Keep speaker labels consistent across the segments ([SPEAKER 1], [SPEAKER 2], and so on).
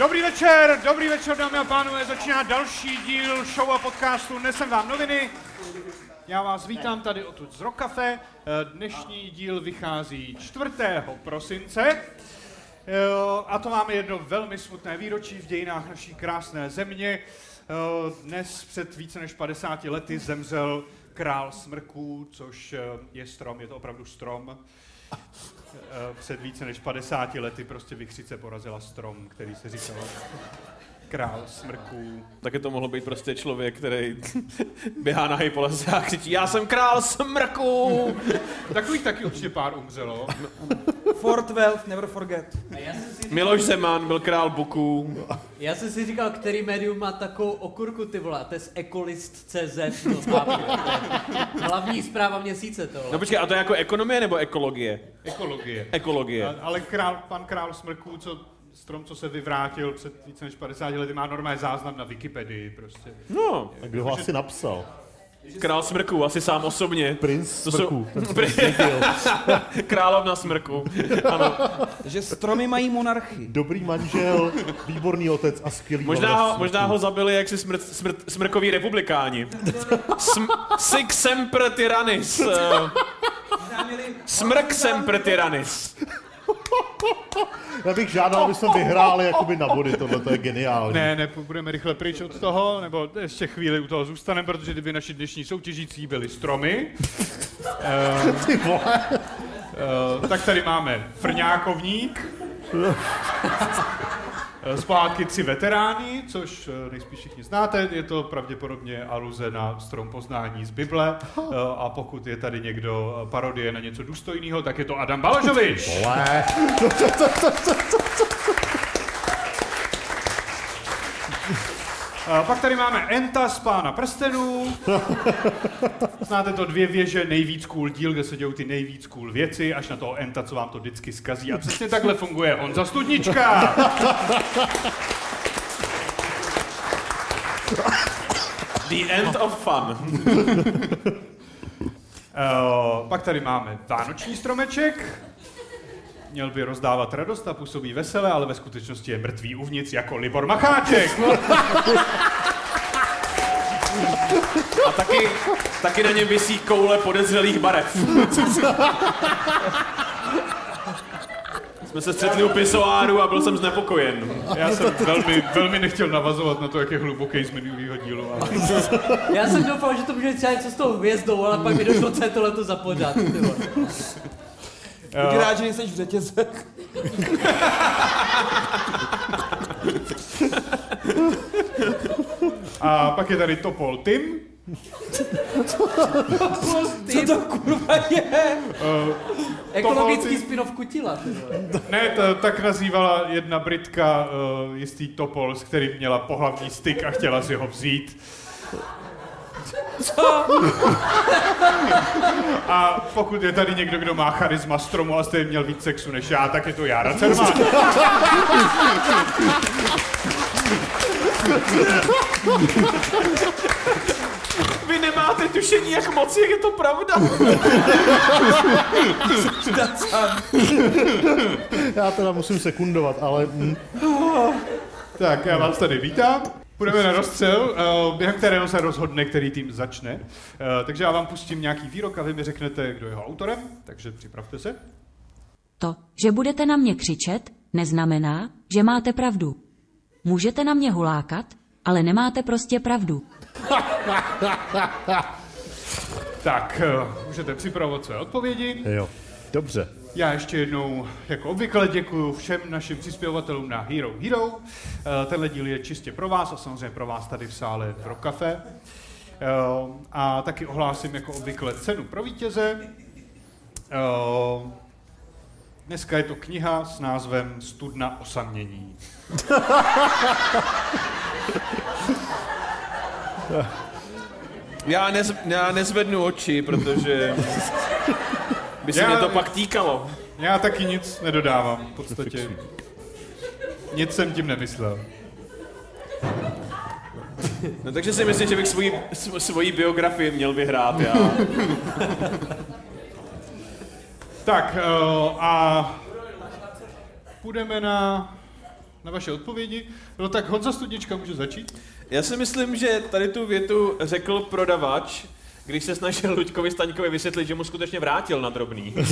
[SPEAKER 1] Dobrý večer, dobrý večer, dámy a pánové, začíná další díl show a podcastu Nesem vám noviny. Já vás vítám tady odtud z Rokafe. Dnešní díl vychází 4. prosince. A to máme jedno velmi smutné výročí v dějinách naší krásné země. Dnes před více než 50 lety zemřel král smrků, což je strom, je to opravdu strom. Eh, před více než 50 lety prostě vychřice porazila strom, který se říkal král smrků.
[SPEAKER 2] Taky to mohlo být prostě člověk, který běhá na po lese a křičí, já jsem král smrků.
[SPEAKER 1] Takových taky určitě pár umřelo.
[SPEAKER 3] Fort Wealth, never forget.
[SPEAKER 2] Říkal, Miloš Zeman byl král Buků.
[SPEAKER 4] Já jsem si říkal, který médium má takovou okurku, ty vole, a to je z Ecolist.cz, to Hlavní zpráva měsíce to.
[SPEAKER 2] No počkej, a to je jako ekonomie nebo ekologie?
[SPEAKER 1] Ekologie.
[SPEAKER 2] Ekologie.
[SPEAKER 1] A, ale král, pan král smrků, co strom, co se vyvrátil před více než 50 lety, má normální záznam na Wikipedii prostě.
[SPEAKER 2] No.
[SPEAKER 5] A kdo ho asi napsal?
[SPEAKER 2] Král smrků, asi sám osobně.
[SPEAKER 5] Princ smrků.
[SPEAKER 2] Královna smrků. Ano.
[SPEAKER 3] Že stromy mají monarchii.
[SPEAKER 5] Dobrý manžel, výborný otec a skvělý
[SPEAKER 2] Možná ho, možná ho zabili jaksi smrt, smrt, smrkoví republikáni. Sm, sic semper tyrannis. Smrk semper tyrannis.
[SPEAKER 5] Já bych žádal, aby jsme vyhráli jakoby na body, tohle to je geniální.
[SPEAKER 1] Ne, ne, budeme rychle pryč od toho, nebo ještě chvíli u toho zůstaneme, protože kdyby naši dnešní soutěžící byli stromy,
[SPEAKER 5] Ty vole.
[SPEAKER 1] uh, tak tady máme frňákovník, z pohádky Tři veteráni, což eh, nejspíš všichni znáte, je to pravděpodobně aluze na strom poznání z Bible. Eh, a pokud je tady někdo parodie na něco důstojného, tak je to Adam Balažovič.
[SPEAKER 5] Vole.
[SPEAKER 1] A pak tady máme Enta z Pána prstenů. Znáte to dvě věže, nejvíc cool díl, kde se dějou ty nejvíc cool věci, až na toho Enta, co vám to vždycky skazí. A přesně takhle funguje Honza Studnička.
[SPEAKER 2] The end of fun.
[SPEAKER 1] Uh, pak tady máme Vánoční stromeček. Měl by rozdávat radost a působí vesele, ale ve skutečnosti je mrtvý uvnitř jako Libor Macháček.
[SPEAKER 2] A taky, taky na něm visí koule podezřelých barev. Jsme se střetli u pisoáru a byl jsem znepokojen.
[SPEAKER 1] Já jsem velmi, velmi nechtěl navazovat na to, jak je hluboký z minulého dílu, ale
[SPEAKER 4] Já jsem doufal, že to může třeba něco s tou hvězdou, ale pak mi došlo, co je tohle za pořád.
[SPEAKER 3] Buď rád, že nejseš v řetězech.
[SPEAKER 1] A pak je tady Topol Tim.
[SPEAKER 3] Co to kurva je?
[SPEAKER 1] Uh,
[SPEAKER 4] Ekologický
[SPEAKER 1] Topol
[SPEAKER 4] spin-off Kutila. ty vole.
[SPEAKER 1] ne, to, tak nazývala jedna Britka uh, jistý Topol, s kterým měla pohlavní styk a chtěla si ho vzít.
[SPEAKER 4] Co?
[SPEAKER 1] A pokud je tady někdo, kdo má charisma stromu a stejně měl víc sexu než já, tak je to Jára Cerman.
[SPEAKER 2] Vy nemáte tušení, jak moc je to pravda.
[SPEAKER 5] Já teda musím sekundovat, ale
[SPEAKER 1] Tak, já vás tady vítám. Půjdeme na rozstřel, eh, během kterého se rozhodne, který tým začne. Eh, Takže já vám pustím nějaký výrok a vy mi řeknete, kdo je jeho autorem, takže připravte se.
[SPEAKER 6] To, že budete na mě křičet, neznamená, že máte pravdu. Můžete na mě hulákat, ale nemáte prostě pravdu.
[SPEAKER 1] Tak, eh, můžete připravovat své odpovědi.
[SPEAKER 5] jo. Dobře.
[SPEAKER 1] Já ještě jednou, jako obvykle, děkuji všem našim přispěvatelům na Hero Hero. Eh, Tenhle díl je čistě pro vás a samozřejmě pro vás tady v sále v Rock Café. Eh, A taky ohlásím jako obvykle cenu pro vítěze. Eh, Dneska je to kniha s názvem Studna osamění.
[SPEAKER 2] Já, nez, já nezvednu oči, protože by se
[SPEAKER 1] Já-
[SPEAKER 2] mě to pak týkalo.
[SPEAKER 1] Já taky nic nedodávám, v podstatě. Nic jsem tím nemyslel.
[SPEAKER 2] No, takže si myslím, že bych svoji, sv- svoji biografii měl vyhrát já.
[SPEAKER 1] Tak uh, a půjdeme na na vaše odpovědi. No tak Honza Studnička může začít.
[SPEAKER 2] Já si myslím, že tady tu větu řekl prodavač, když se snažil Luďkovi Staňkovi vysvětlit, že mu skutečně vrátil na drobný.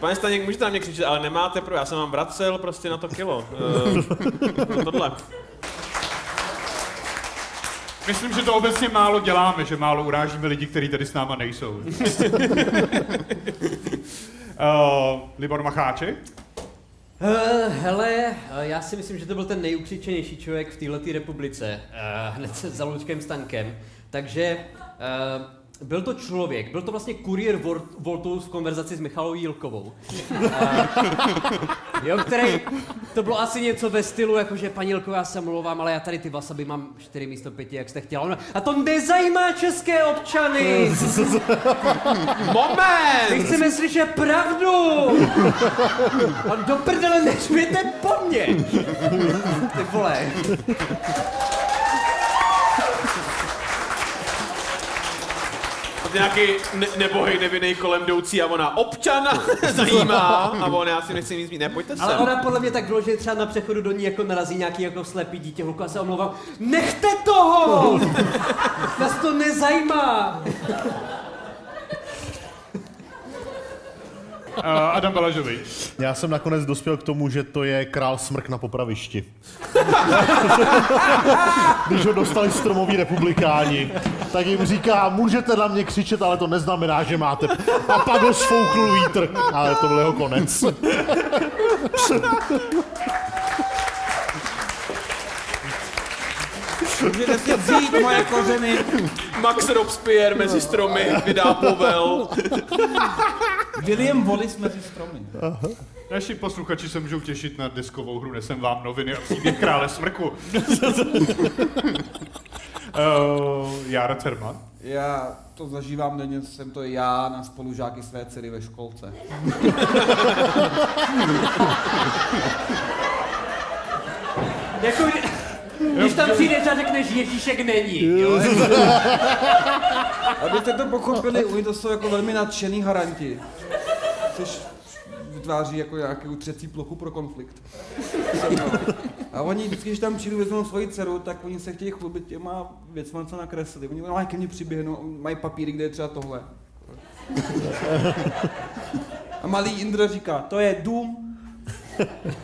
[SPEAKER 2] Pane Staněk, můžete na mě křičet, ale nemáte pro, já jsem vám vracel prostě na to kilo. Uh, tohle.
[SPEAKER 1] Myslím, že to obecně málo děláme, že málo urážíme lidi, kteří tady s náma nejsou. uh, Libor Macháček?
[SPEAKER 4] Uh, hele, uh, já si myslím, že to byl ten nejukřičenější člověk v této republice, uh, hned se za Luďkem Staňkem. Takže uh, byl to člověk, byl to vlastně kuriér Voltu v konverzaci s Michalou Jílkovou. Jo, který, to bylo asi něco ve stylu, jako že paní Jílková, já se mluvám, ale já tady ty wasabi mám 4 místo 5, jak jste chtěla. A to nezajímá české občany!
[SPEAKER 2] Moment!
[SPEAKER 4] My chceme slyšet pravdu! A do prdele neřvěte po mně! Ty vole.
[SPEAKER 2] Nějaký ne- nebohej nevinný kolem jdoucí a ona občana zajímá a on já si nechci nic mít, ne, pojďte sem.
[SPEAKER 4] Ale ona podle mě tak že třeba na přechodu do ní jako narazí nějaký jako slepý dítě, hluka se omlouvám. Nechte toho! Nás to nezajímá!
[SPEAKER 1] Uh, Adam Balažovič.
[SPEAKER 5] Já jsem nakonec dospěl k tomu, že to je král smrk na popravišti. Když ho dostali stromoví republikáni, tak jim říká, můžete na mě křičet, ale to neznamená, že máte. A pak ho sfouknul vítr. Ale to byl jeho konec.
[SPEAKER 3] Můžete si vzít moje kořeny.
[SPEAKER 2] Max Robespierre mezi stromy vydá povel.
[SPEAKER 3] William Wallace mezi stromy.
[SPEAKER 1] Naši posluchači se můžou těšit na diskovou hru Nesem vám noviny a příběh krále smrku. uh, Jára Cerman.
[SPEAKER 3] Já to zažívám denně, jsem to já na spolužáky své dcery ve školce.
[SPEAKER 4] Jako, kdy- když tam přijdeš a řekneš Ježíšek není, jo?
[SPEAKER 3] Abyste to pochopili, oni to jsou jako velmi nadšený haranti. Což vytváří jako nějakou třecí plochu pro konflikt. A oni vždycky, když tam přijdu, vezmou svoji dceru, tak oni se chtějí chlubit těma věcmi, co nakreslili. Oni mají ke mně přiběhnou, mají papíry, kde je třeba tohle. A malý Indra říká, to je dům.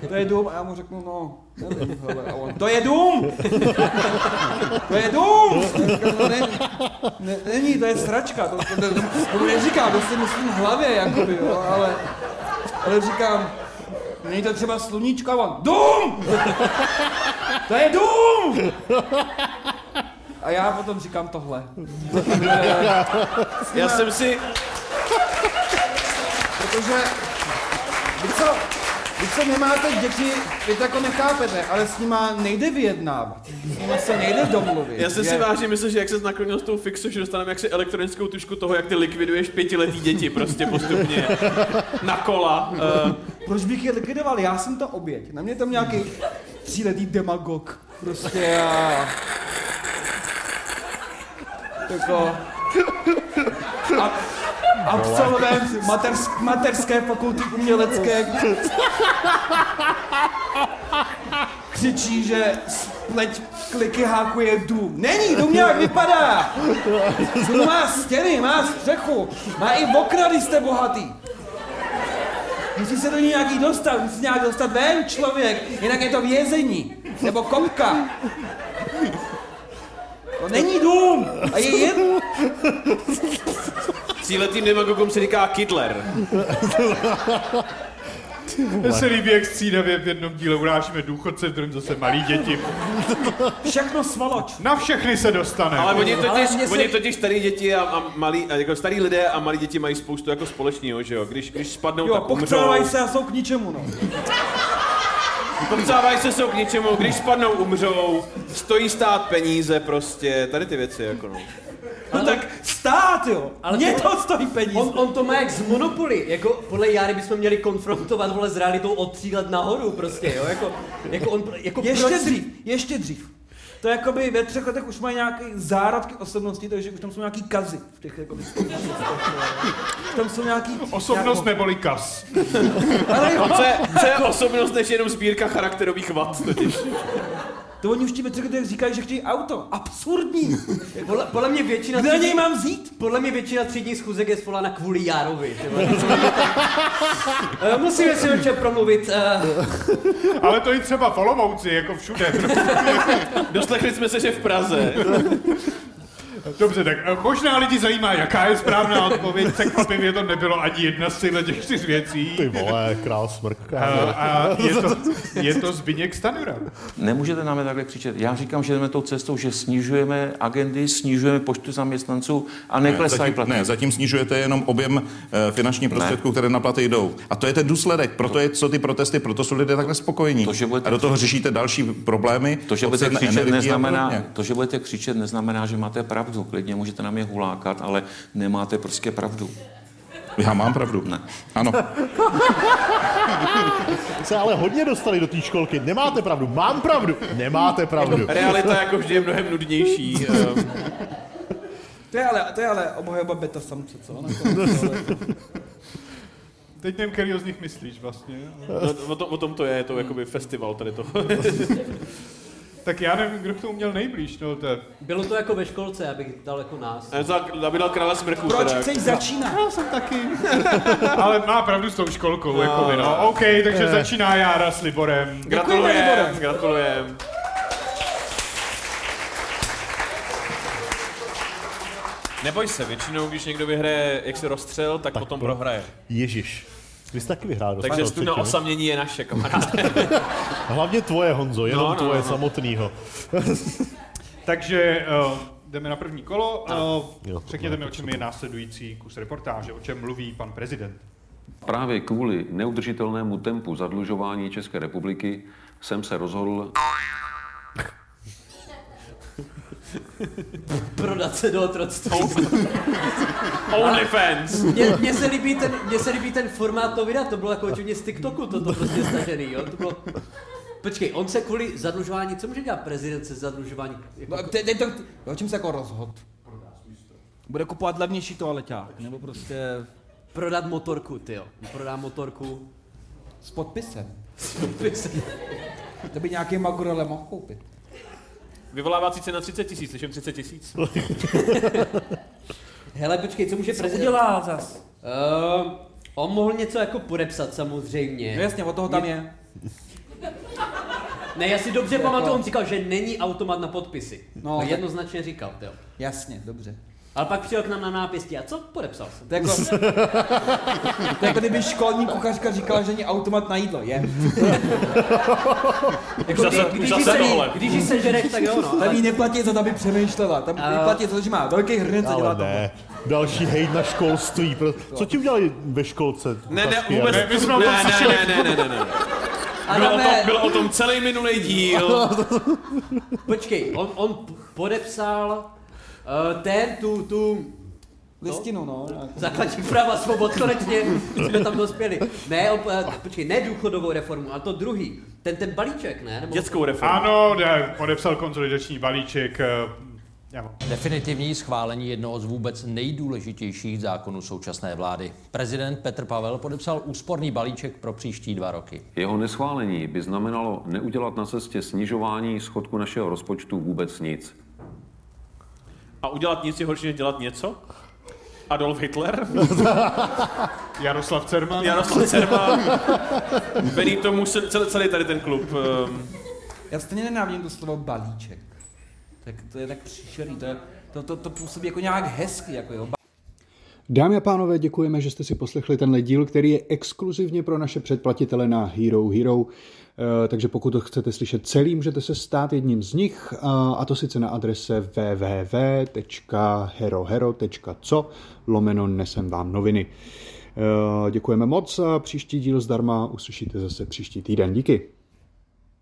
[SPEAKER 3] To je dům a já mu řeknu, no, nevím, hele. A on, to je dům! To je dům! No, ne, ne, není, to je sračka, to, to, to, to, to neříkám, to si myslím v hlavě, jakoby, jo, ale, ale říkám, není to třeba sluníčka, a on, dům! To je dům! A já potom říkám tohle.
[SPEAKER 2] Já jsem si,
[SPEAKER 3] Protože, co, vy co nemáte děti, vy to jako nechápete, ale s nima nejde vyjednávat. S nima se nejde domluvit.
[SPEAKER 2] já jsem si vážně myslel, že jak se naklonil s tou fixu, že dostaneme jaksi elektronickou tušku toho, jak ty likviduješ pětiletý děti prostě postupně na kola. Uh,
[SPEAKER 3] Proč bych je likvidoval? Já jsem to oběť. Na mě tam nějaký tříletý demagog. Prostě a... Jako... A, absolvent maters, materské fakulty umělecké křičí, že spleť kliky hákuje dům. Není, dům nějak vypadá. Dům má stěny, má střechu, má i okna, když jste bohatý. Musí se do ní nějaký dostat, musí nějak dostat ven člověk, jinak je to vězení, nebo kopka. To není dům, a je jen...
[SPEAKER 2] tříletým demagogům se říká Kidler.
[SPEAKER 1] Mně se líbí, jak střídavě v jednom díle urážíme důchodce, v druhém zase malí děti.
[SPEAKER 3] Všechno svaloč.
[SPEAKER 1] Na všechny se dostane.
[SPEAKER 2] Ale oni totiž,
[SPEAKER 4] Ale se-
[SPEAKER 2] oni totiž starý děti a, a malí, a jako starý lidé a malí děti mají spoustu jako společného, že jo? Když, když spadnou,
[SPEAKER 3] Jo,
[SPEAKER 2] tak umřou.
[SPEAKER 3] se a jsou k ničemu, no.
[SPEAKER 2] Popřávají se, jsou k ničemu, když spadnou, umřou, stojí stát peníze prostě, tady ty věci jako no.
[SPEAKER 3] No tak stát, jo.
[SPEAKER 4] Ale
[SPEAKER 3] Mě
[SPEAKER 4] to-
[SPEAKER 3] to stojí peníze.
[SPEAKER 4] On, on to má jak z Monopoly, jako podle Jary bychom měli konfrontovat vole s realitou od tří let nahoru prostě, jo, jako, jako on, jako
[SPEAKER 3] Ještě
[SPEAKER 4] proč
[SPEAKER 3] dřív, ještě dřív. to jakoby ve třech letech už mají nějaké zárodky osobnosti, takže už tam jsou nějaký kazy v těch jakoby, tam jsou nějaký...
[SPEAKER 1] Osobnost neboli kas.
[SPEAKER 3] Ale jo,
[SPEAKER 2] Co je, co je osobnost než jenom sbírka charakterových vad totiž.
[SPEAKER 3] To oni už ti ve třech říkají, že chtějí auto. Absurdní.
[SPEAKER 4] Podle, podle mě většina
[SPEAKER 3] Kde něj
[SPEAKER 4] třídní-
[SPEAKER 3] mám vzít?
[SPEAKER 4] Podle mě většina třídních schůzek je svolána kvůli Járovi. Eh, Musíme si o čem promluvit. eh,
[SPEAKER 1] Ale to i třeba v Olomouci, jako všude.
[SPEAKER 2] Doslechli jsme se, že v Praze.
[SPEAKER 1] Dobře, tak eh, možná lidi zajímá, jaká je správná odpověď. Překvapivě to nebylo ani jedna z těch čtyř věcí.
[SPEAKER 5] Ty vole, král smrk.
[SPEAKER 1] A, a je, to, je to Zbyněk Stanura.
[SPEAKER 7] Nemůžete nám takhle křičet. Já říkám, že jdeme tou cestou, že snižujeme agendy, snižujeme počtu zaměstnanců a
[SPEAKER 8] Ne,
[SPEAKER 7] neklesají
[SPEAKER 8] zatím,
[SPEAKER 7] platy.
[SPEAKER 8] ne, zatím snižujete jenom objem eh, finančních prostředků, které na platy jdou. A to je ten důsledek, proto je, co ty protesty, proto jsou lidé takhle spokojení.
[SPEAKER 7] To, že budete-
[SPEAKER 8] a do toho řešíte další problémy.
[SPEAKER 7] To, že budete křičet, neznamená, to, že budete křičet, neznamená, že máte pravdu. Klidně můžete na mě hulákat, ale nemáte prostě pravdu.
[SPEAKER 8] Já mám pravdu.
[SPEAKER 7] Ne.
[SPEAKER 8] Ano.
[SPEAKER 5] Se ale hodně dostali do té školky. Nemáte pravdu. Mám pravdu. Nemáte pravdu.
[SPEAKER 2] Realita jako vždy je mnohem nudnější. ehm,
[SPEAKER 3] To je ale, to je ale obhajoba beta samce, co?
[SPEAKER 1] Teď nevím, který z nich myslíš vlastně.
[SPEAKER 2] No, o, tom, o tom to je, je to jakoby festival tady toho.
[SPEAKER 1] Tak já nevím, kdo k tomu měl nejblíž. No, to je...
[SPEAKER 4] Bylo to jako ve školce, abych dal jako nás.
[SPEAKER 2] Já za- Aby dal krále smrku.
[SPEAKER 3] Proč
[SPEAKER 2] teda.
[SPEAKER 3] chceš začínat?
[SPEAKER 1] Já jsem taky. Ale má pravdu s tou školkou. No, jako no. OK, takže začíná Jára s Liborem.
[SPEAKER 2] Gratulujem, gratulujem. Neboj se, většinou, když někdo vyhraje jak se rozstřel, tak, potom prohraje.
[SPEAKER 5] Ježíš. Vy jste taky vyhrál
[SPEAKER 2] Takže studna
[SPEAKER 5] třetinu.
[SPEAKER 2] osamění je naše, kamaráde.
[SPEAKER 5] Hlavně tvoje, Honzo, jenom
[SPEAKER 2] No, no,
[SPEAKER 5] tvoje
[SPEAKER 2] no.
[SPEAKER 5] samotnýho.
[SPEAKER 1] Takže uh, jdeme na první kolo. Uh,
[SPEAKER 5] Jo,
[SPEAKER 1] řekněte mi, o čem je následující kus reportáže, o čem mluví pan prezident.
[SPEAKER 9] Právě kvůli neudržitelnému tempu zadlužování České republiky jsem se rozhodl
[SPEAKER 4] Prodat se do otroctví.
[SPEAKER 2] OnlyFans.
[SPEAKER 4] Mně, mně, se líbí ten, mně se líbí ten formát toho videa, to bylo jako hodně z TikToku, toto prostě stažený, jo? To bylo... Počkej, on se kvůli zadlužování, co může dělat prezident se zadlužování? Jako,
[SPEAKER 3] No, te, te, to, o čem se jako rozhod? Bude kupovat levnější toaleťák, nebo prostě
[SPEAKER 4] prodat motorku, ty jo. Prodá motorku.
[SPEAKER 3] s podpisem.
[SPEAKER 4] Podpis.
[SPEAKER 3] To by nějaký Magorele mohl koupit.
[SPEAKER 2] Vyvolávací cena 30 tisíc, slyším 30 tisíc.
[SPEAKER 4] Hele, počkej, co může
[SPEAKER 3] Co
[SPEAKER 4] prezident?
[SPEAKER 3] udělá zas?
[SPEAKER 4] Uh, on mohl něco jako podepsat samozřejmě.
[SPEAKER 3] No jasně, od toho tam je.
[SPEAKER 4] Ne, já si dobře
[SPEAKER 3] Jako-
[SPEAKER 4] pamatuju, on říkal, že není automat na podpisy.
[SPEAKER 3] No,
[SPEAKER 4] No,
[SPEAKER 3] tak-
[SPEAKER 4] jednoznačně říkal, jo.
[SPEAKER 3] Jasně, dobře.
[SPEAKER 4] Ale pak přijel k nám na nápěstí a co? Podepsal jsem.
[SPEAKER 3] To je jako, to je jako kdyby školní kuchařka říkala, že není automat na jídlo. Je.
[SPEAKER 4] Jako,
[SPEAKER 2] zase-
[SPEAKER 4] kdy, když,
[SPEAKER 2] zase
[SPEAKER 4] jí se, když jí sežereš, tak jo, no.
[SPEAKER 3] Tam jí neplatí za to, aby přemýšlela. Tam jí
[SPEAKER 4] A-
[SPEAKER 3] platí za to, že má velký hrnec a dělá
[SPEAKER 5] Ale
[SPEAKER 3] to.
[SPEAKER 5] ne. Další hejt na školství. Co ti udělali ve školce?
[SPEAKER 2] Ne, ne, vůbec.
[SPEAKER 1] Ne, my jsme o
[SPEAKER 2] ne,
[SPEAKER 1] tom
[SPEAKER 2] ne, ne, ne, ne, ne, ne. Byl o, tom,
[SPEAKER 4] Adame,
[SPEAKER 2] byl o tom celý minulý díl.
[SPEAKER 4] počkej, on, on podepsal uh, ten, tu, tu,
[SPEAKER 3] Listinu, no. nějakou.
[SPEAKER 4] základní práva svobod, konečně jsme tam dospěli. Ne, on, uh, počkej, ne důchodovou reformu, ale to druhý, ten, ten balíček, ne? Nebo,
[SPEAKER 2] Dětskou reformu.
[SPEAKER 1] Ano, ne, podepsal konsolidační balíček. eh, Já mám.
[SPEAKER 10] Definitivní schválení jednoho z vůbec nejdůležitějších zákonů současné vlády. Prezident Petr Pavel podepsal úsporný balíček pro příští dva roky.
[SPEAKER 9] Jeho neschválení by znamenalo neudělat na cestě snižování schodku našeho rozpočtu vůbec nic.
[SPEAKER 2] A udělat nic je horší, než dělat něco? Adolf Hitler?
[SPEAKER 1] Jaroslav Cerman.
[SPEAKER 2] Jaroslav Cerman? Benito Mussolini, celý, celý tady ten klub. ehm,
[SPEAKER 3] Já stejně nenávidím to slovo balíček. Tak to je tak příšerný, to, je, to, to, to působí jako nějak hezky, jako jo.
[SPEAKER 11] Dámy a pánové, děkujeme, že jste si poslechli tenhle díl, který je exkluzivně pro naše předplatitele na Hero Hero. Eh, Takže pokud to chcete slyšet celý, můžete se stát jedním z nich, a- a to sice na adrese www.herohero.co lomeno nesem vám noviny. Eh, Děkujeme moc a příští díl zdarma uslyšíte zase příští týden. Díky.